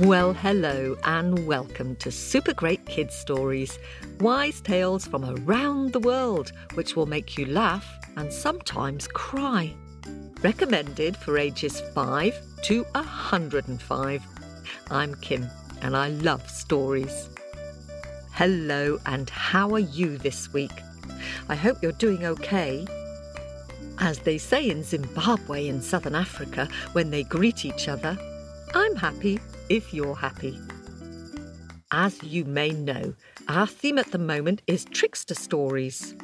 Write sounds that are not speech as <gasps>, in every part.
Well, hello and welcome to Super Great Kids Stories, wise tales from around the world which will make you laugh and sometimes cry. Recommended for ages 5 to 105. I'm Kim and I love stories. Hello, and how are you this week? I hope you're doing okay. As they say in Zimbabwe in southern Africa when they greet each other, I'm happy if you're happy. As you may know, our theme at the moment is trickster stories.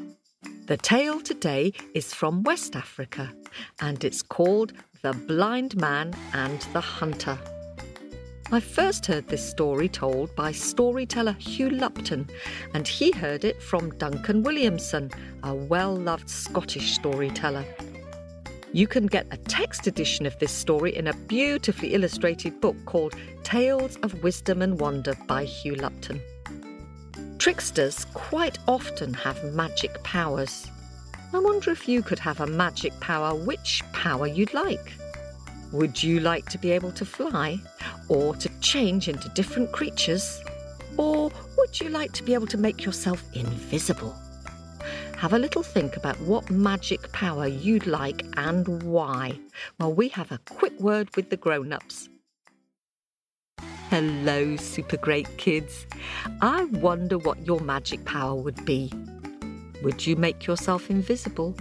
The tale today is from West Africa and it's called The Blind Man and the Hunter. I first heard this story told by storyteller Hugh Lupton, and he heard it from Duncan Williamson, a well loved Scottish storyteller. You can get a text edition of this story in a beautifully illustrated book called Tales of Wisdom and Wonder by Hugh Lupton. Tricksters quite often have magic powers. I wonder if you could have a magic power, which power you'd like. Would you like to be able to fly? Or to change into different creatures? Or would you like to be able to make yourself invisible? Have a little think about what magic power you'd like and why while we have a quick word with the grown ups. Hello, super great kids. I wonder what your magic power would be. Would you make yourself invisible?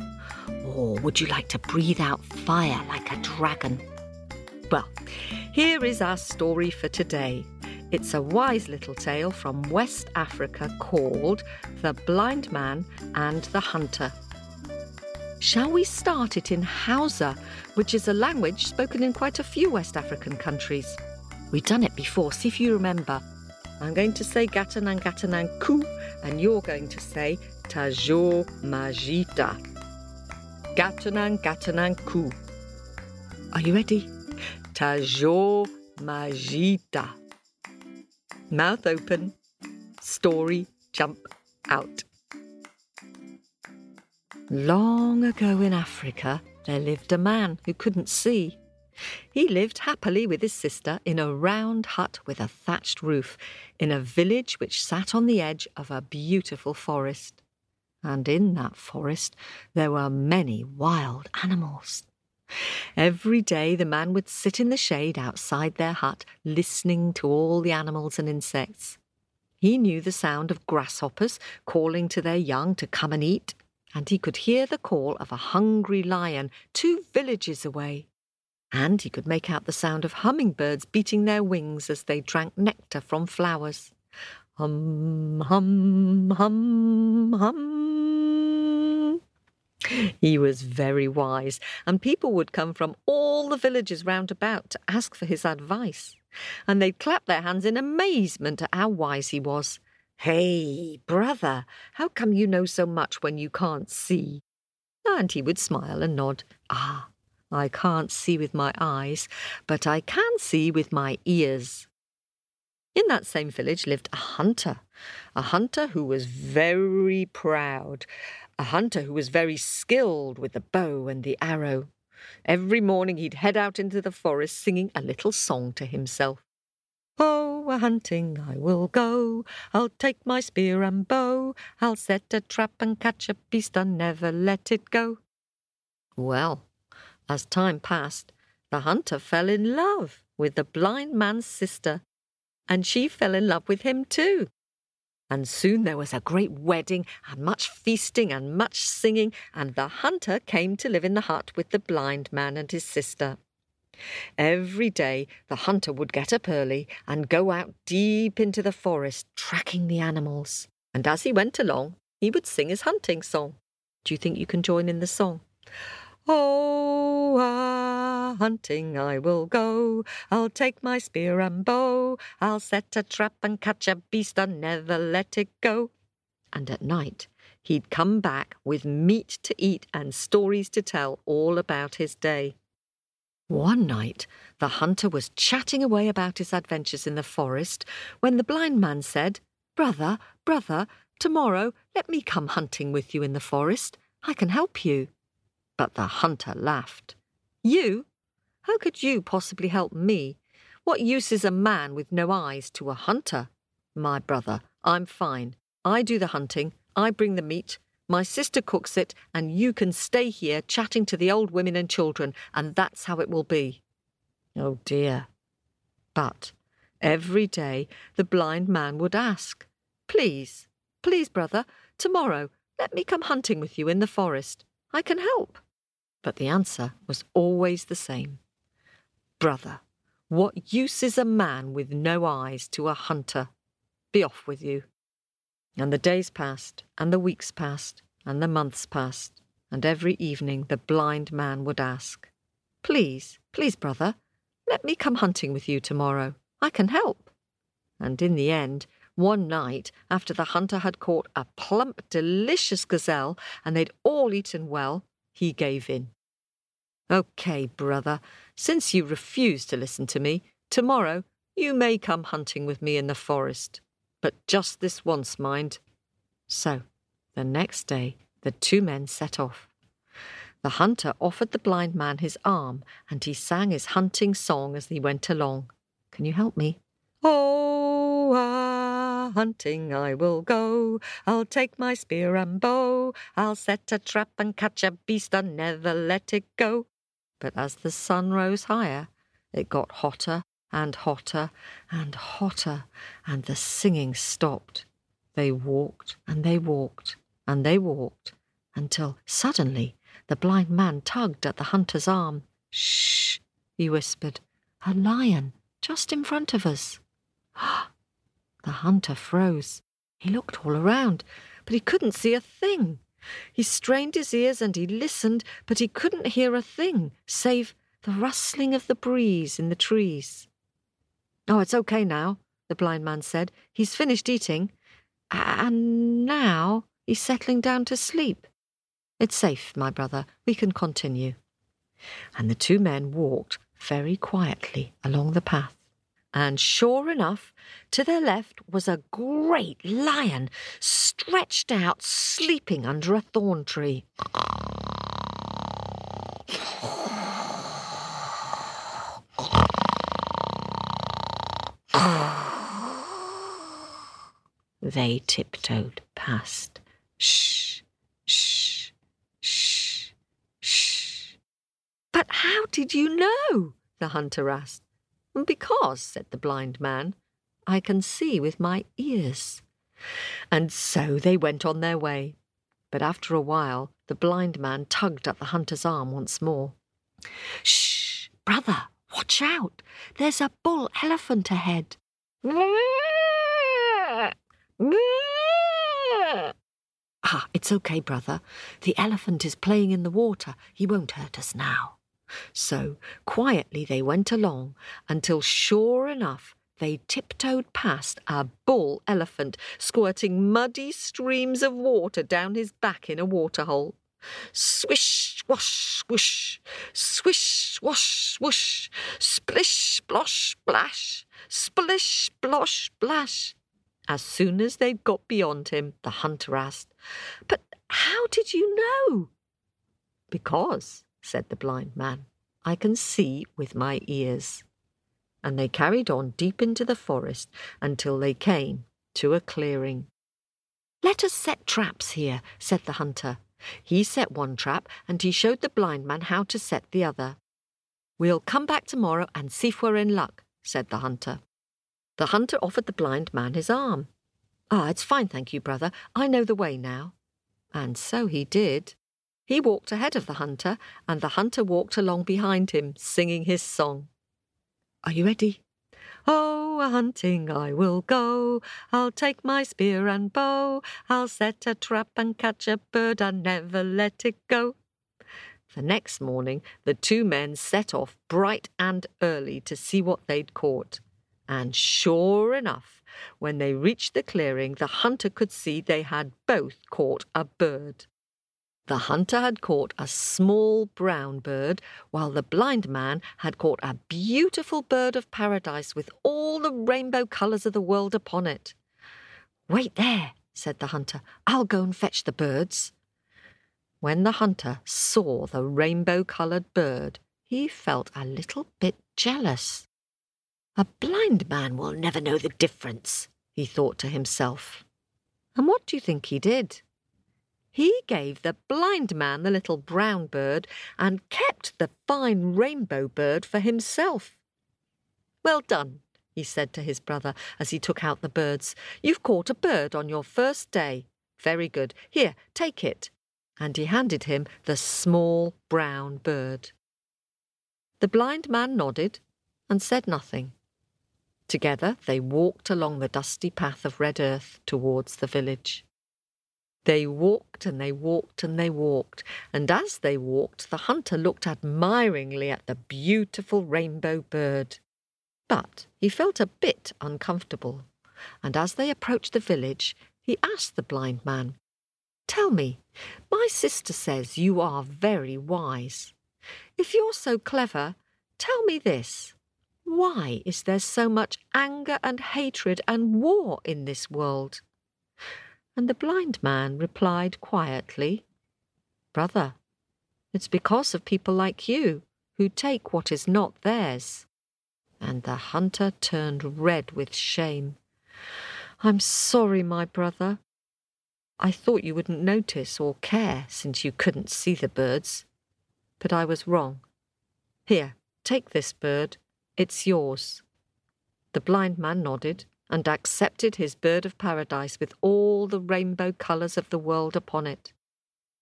Or would you like to breathe out fire like a dragon? Well, here is our story for today. It's a wise little tale from West Africa called The Blind Man and the Hunter. Shall we start it in Hausa, which is a language spoken in quite a few West African countries? We've done it before, see if you remember. I'm going to say Gatanan Gatanan Ku, and you're going to say Tajo Majita. Gatanan Gatanan Ku. Are you ready? Tajo Majita. Mouth open, story jump out. Long ago in Africa, there lived a man who couldn't see. He lived happily with his sister in a round hut with a thatched roof in a village which sat on the edge of a beautiful forest. And in that forest there were many wild animals. Every day the man would sit in the shade outside their hut, listening to all the animals and insects. He knew the sound of grasshoppers calling to their young to come and eat, and he could hear the call of a hungry lion two villages away. And he could make out the sound of hummingbirds beating their wings as they drank nectar from flowers. Hum, hum, hum, hum. He was very wise, and people would come from all the villages round about to ask for his advice. And they'd clap their hands in amazement at how wise he was. Hey, brother, how come you know so much when you can't see? And he would smile and nod. Ah, I can't see with my eyes, but I can see with my ears. In that same village lived a hunter, a hunter who was very proud, a hunter who was very skilled with the bow and the arrow. Every morning he'd head out into the forest singing a little song to himself. Oh, a hunting I will go. I'll take my spear and bow. I'll set a trap and catch a beast and never let it go. Well, as time passed, the hunter fell in love with the blind man's sister, and she fell in love with him too. And soon there was a great wedding, and much feasting and much singing, and the hunter came to live in the hut with the blind man and his sister. Every day the hunter would get up early and go out deep into the forest, tracking the animals. And as he went along, he would sing his hunting song. Do you think you can join in the song? Oh, ah. Hunting I will go. I'll take my spear and bow. I'll set a trap and catch a beast and never let it go. And at night, he'd come back with meat to eat and stories to tell all about his day. One night, the hunter was chatting away about his adventures in the forest when the blind man said, Brother, brother, tomorrow let me come hunting with you in the forest. I can help you. But the hunter laughed. You? How could you possibly help me? What use is a man with no eyes to a hunter? My brother, I'm fine. I do the hunting, I bring the meat, my sister cooks it, and you can stay here chatting to the old women and children, and that's how it will be. Oh dear. But every day the blind man would ask, Please, please, brother, tomorrow let me come hunting with you in the forest. I can help. But the answer was always the same. Brother, what use is a man with no eyes to a hunter? Be off with you. And the days passed, and the weeks passed, and the months passed, and every evening the blind man would ask, Please, please, brother, let me come hunting with you tomorrow. I can help. And in the end, one night, after the hunter had caught a plump, delicious gazelle, and they'd all eaten well, he gave in. OK, brother, since you refuse to listen to me, tomorrow you may come hunting with me in the forest. But just this once, mind. So, the next day, the two men set off. The hunter offered the blind man his arm, and he sang his hunting song as he went along. Can you help me? Oh, ah, hunting I will go. I'll take my spear and bow. I'll set a trap and catch a beast and never let it go. But as the sun rose higher, it got hotter and hotter and hotter, and the singing stopped. They walked and they walked and they walked until suddenly the blind man tugged at the hunter's arm. Shh, he whispered. A lion just in front of us. <gasps> the hunter froze. He looked all around, but he couldn't see a thing. He strained his ears and he listened, but he couldn't hear a thing save the rustling of the breeze in the trees. Oh, it's okay now, the blind man said. He's finished eating. And now he's settling down to sleep. It's safe, my brother. We can continue. And the two men walked very quietly along the path. And sure enough, to their left was a great lion stretched out, sleeping under a thorn tree. They tiptoed past. Shh, shh, shh, shh. But how did you know? the hunter asked. Because, said the blind man, I can see with my ears. And so they went on their way. But after a while, the blind man tugged at the hunter's arm once more. Shh, brother, watch out. There's a bull elephant ahead. Ah, it's okay, brother. The elephant is playing in the water. He won't hurt us now. So quietly they went along until, sure enough, they tiptoed past a bull elephant squirting muddy streams of water down his back in a waterhole. Swish, wash, whoosh, swish, wash, whoosh, splish, splosh, splash, splish, splosh, splash. As soon as they'd got beyond him, the hunter asked, But how did you know? Because, said the blind man, I can see with my ears. And they carried on deep into the forest until they came to a clearing. Let us set traps here, said the hunter. He set one trap, and he showed the blind man how to set the other. We'll come back tomorrow and see if we're in luck, said the hunter. The hunter offered the blind man his arm. Ah, it's fine, thank you, brother. I know the way now. And so he did. He walked ahead of the hunter, and the hunter walked along behind him, singing his song. Are you ready? Oh, a hunting I will go. I'll take my spear and bow. I'll set a trap and catch a bird and never let it go. The next morning, the two men set off bright and early to see what they'd caught. And sure enough, when they reached the clearing, the hunter could see they had both caught a bird. The hunter had caught a small brown bird, while the blind man had caught a beautiful bird of paradise with all the rainbow colours of the world upon it. Wait there, said the hunter. I'll go and fetch the birds. When the hunter saw the rainbow coloured bird, he felt a little bit jealous. A blind man will never know the difference, he thought to himself. And what do you think he did? He gave the blind man the little brown bird and kept the fine rainbow bird for himself. Well done, he said to his brother as he took out the birds. You've caught a bird on your first day. Very good. Here, take it. And he handed him the small brown bird. The blind man nodded and said nothing. Together they walked along the dusty path of red earth towards the village. They walked and they walked and they walked, and as they walked, the hunter looked admiringly at the beautiful rainbow bird. But he felt a bit uncomfortable, and as they approached the village, he asked the blind man, Tell me, my sister says you are very wise. If you're so clever, tell me this. Why is there so much anger and hatred and war in this world? And the blind man replied quietly, Brother, it's because of people like you who take what is not theirs. And the hunter turned red with shame. I'm sorry, my brother. I thought you wouldn't notice or care since you couldn't see the birds. But I was wrong. Here, take this bird. It's yours. The blind man nodded and accepted his bird of paradise with all the rainbow colours of the world upon it.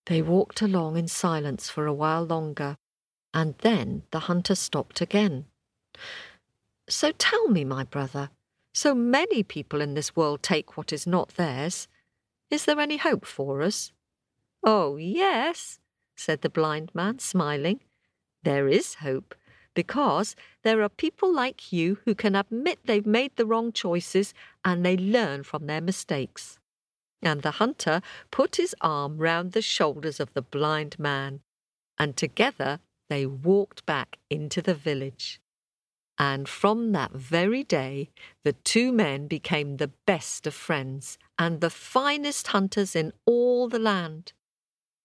They walked along in silence for a while longer, and then the hunter stopped again. So tell me, my brother, so many people in this world take what is not theirs. Is there any hope for us? Oh, yes, said the blind man, smiling. There is hope, because there are people like you who can admit they've made the wrong choices and they learn from their mistakes. And the hunter put his arm round the shoulders of the blind man, and together they walked back into the village. And from that very day, the two men became the best of friends and the finest hunters in all the land.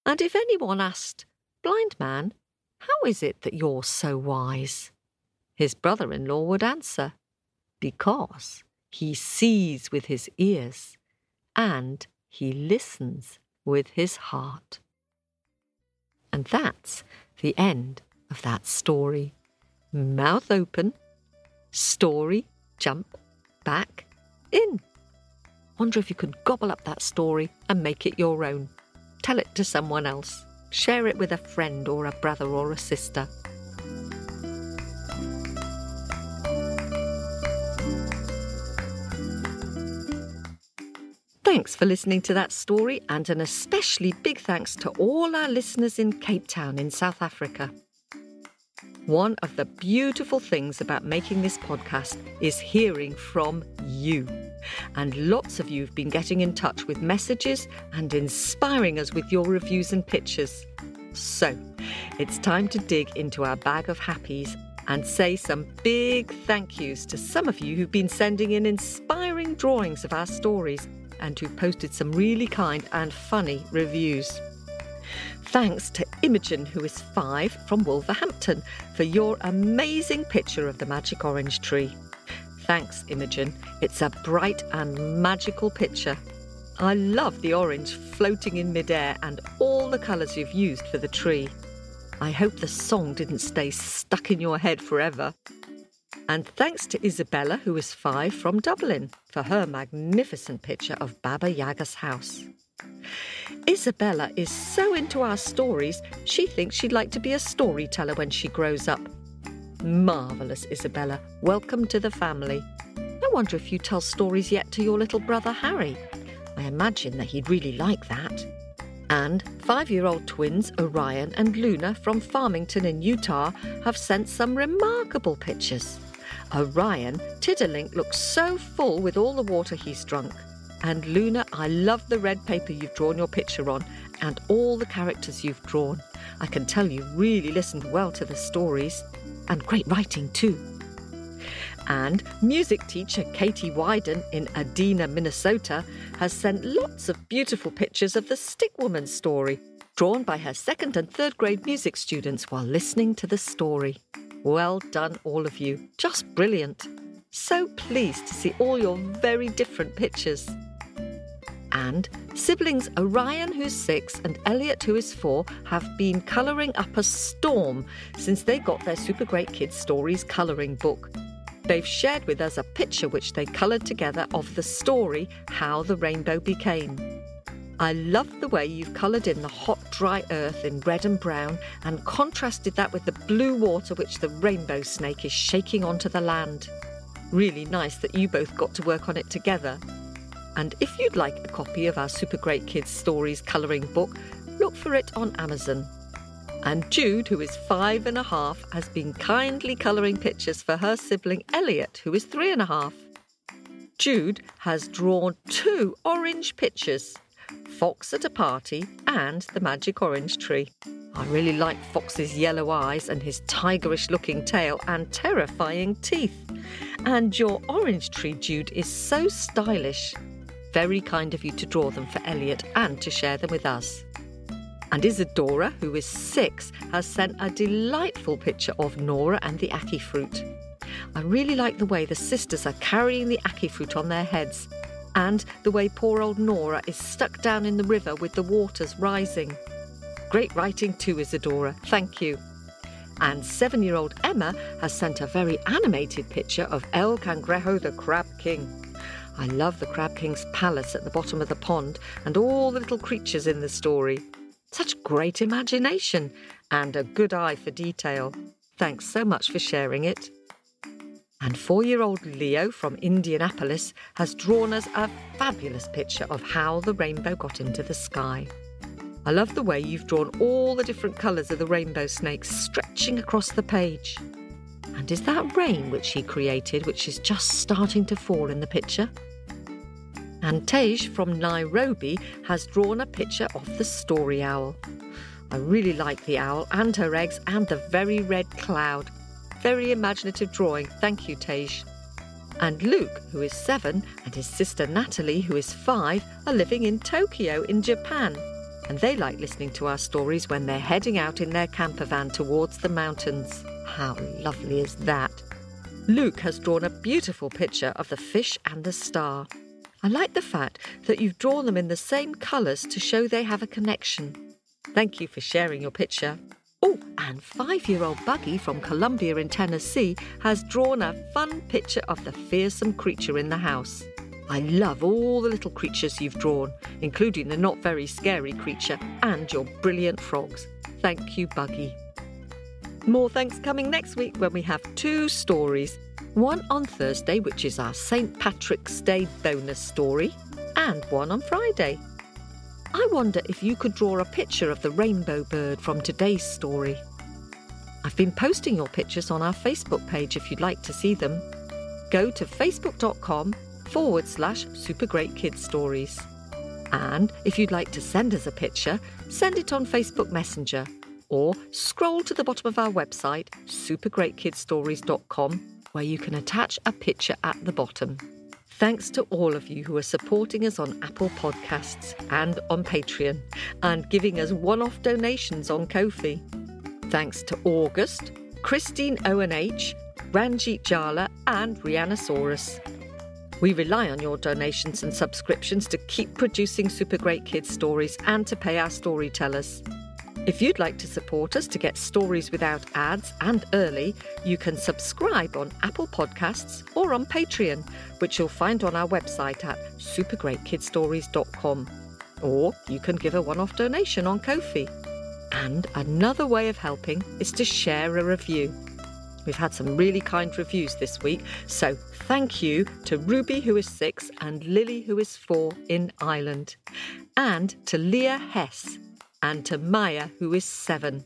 And if anyone asked, Blind man, how is it that you're so wise? His brother in law would answer, Because he sees with his ears and he listens with his heart. And that's the end of that story. Mouth open, story, jump, back, in. Wonder if you could gobble up that story and make it your own. Tell it to someone else. Share it with a friend or a brother or a sister. Thanks for listening to that story, and an especially big thanks to all our listeners in Cape Town in South Africa. One of the beautiful things about making this podcast is hearing from you. And lots of you have been getting in touch with messages and inspiring us with your reviews and pictures. So, it's time to dig into our bag of happies and say some big thank yous to some of you who've been sending in inspiring drawings of our stories and who posted some really kind and funny reviews. Thanks to Imogen, who is five from Wolverhampton, for your amazing picture of the magic orange tree. Thanks, Imogen. It's a bright and magical picture. I love the orange floating in midair and all the colours you've used for the tree. I hope the song didn't stay stuck in your head forever. And thanks to Isabella, who is five from Dublin, for her magnificent picture of Baba Yaga's house. Isabella is so into our stories, she thinks she'd like to be a storyteller when she grows up. Marvellous, Isabella. Welcome to the family. I wonder if you tell stories yet to your little brother Harry. I imagine that he'd really like that. And five year old twins Orion and Luna from Farmington in Utah have sent some remarkable pictures. Orion, Tiddalik looks so full with all the water he's drunk. And Luna, I love the red paper you've drawn your picture on and all the characters you've drawn. I can tell you really listened well to the stories and great writing too. And music teacher Katie Wyden in Edina, Minnesota, has sent lots of beautiful pictures of the Stick Woman story, drawn by her second and third grade music students while listening to the story. Well done, all of you. Just brilliant. So pleased to see all your very different pictures. And siblings Orion, who's six, and Elliot, who is four, have been colouring up a storm since they got their Super Great Kids Stories colouring book. They've shared with us a picture which they coloured together of the story How the Rainbow Became. I love the way you've coloured in the hot, dry earth in red and brown and contrasted that with the blue water which the rainbow snake is shaking onto the land. Really nice that you both got to work on it together. And if you'd like a copy of our Super Great Kids Stories colouring book, look for it on Amazon. And Jude, who is five and a half, has been kindly colouring pictures for her sibling Elliot, who is three and a half. Jude has drawn two orange pictures Fox at a party and the magic orange tree. I really like Fox's yellow eyes and his tigerish looking tail and terrifying teeth. And your orange tree, Jude, is so stylish. Very kind of you to draw them for Elliot and to share them with us. And Isadora, who is six, has sent a delightful picture of Nora and the ackee fruit. I really like the way the sisters are carrying the ackee fruit on their heads, and the way poor old Nora is stuck down in the river with the waters rising. Great writing too, Isadora. Thank you. And seven year old Emma has sent a very animated picture of El Cangrejo the Crab King. I love the Crab King's palace at the bottom of the pond and all the little creatures in the story. Such great imagination and a good eye for detail. Thanks so much for sharing it. And four year old Leo from Indianapolis has drawn us a fabulous picture of how the rainbow got into the sky. I love the way you've drawn all the different colours of the rainbow snakes stretching across the page. And is that rain which he created, which is just starting to fall in the picture? And Tej from Nairobi has drawn a picture of the story owl. I really like the owl and her eggs and the very red cloud. Very imaginative drawing. Thank you, Tej. And Luke, who is seven, and his sister Natalie, who is five, are living in Tokyo in Japan. And they like listening to our stories when they're heading out in their camper van towards the mountains. How lovely is that? Luke has drawn a beautiful picture of the fish and the star. I like the fact that you've drawn them in the same colours to show they have a connection. Thank you for sharing your picture. Oh, and five year old Buggy from Columbia in Tennessee has drawn a fun picture of the fearsome creature in the house. I love all the little creatures you've drawn, including the not very scary creature and your brilliant frogs. Thank you, Buggy. More thanks coming next week when we have two stories one on Thursday, which is our St. Patrick's Day bonus story, and one on Friday. I wonder if you could draw a picture of the rainbow bird from today's story. I've been posting your pictures on our Facebook page if you'd like to see them. Go to facebook.com forward slash super great kids stories. And if you'd like to send us a picture, send it on Facebook Messenger or scroll to the bottom of our website, supergreatkidstories.com, where you can attach a picture at the bottom. Thanks to all of you who are supporting us on Apple Podcasts and on Patreon and giving us one off donations on Ko-fi. Thanks to August, Christine Owen H, Ranjit Jala, and Rhiannosaurus. We rely on your donations and subscriptions to keep producing super great kids stories and to pay our storytellers. If you'd like to support us to get stories without ads and early, you can subscribe on Apple Podcasts or on Patreon, which you'll find on our website at supergreatkidstories.com. Or you can give a one off donation on Ko-fi. And another way of helping is to share a review. We've had some really kind reviews this week, so thank you to Ruby, who is six, and Lily, who is four, in Ireland, and to Leah Hess and to Maya, who is seven.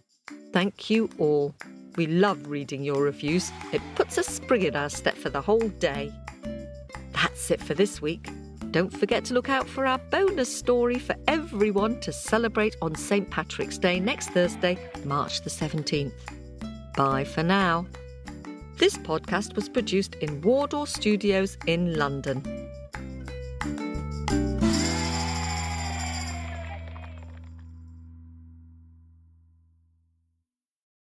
Thank you all. We love reading your reviews. It puts a spring in our step for the whole day. That's it for this week. Don't forget to look out for our bonus story for everyone to celebrate on St. Patrick's Day next Thursday, March the 17th. Bye for now. This podcast was produced in Wardour Studios in London.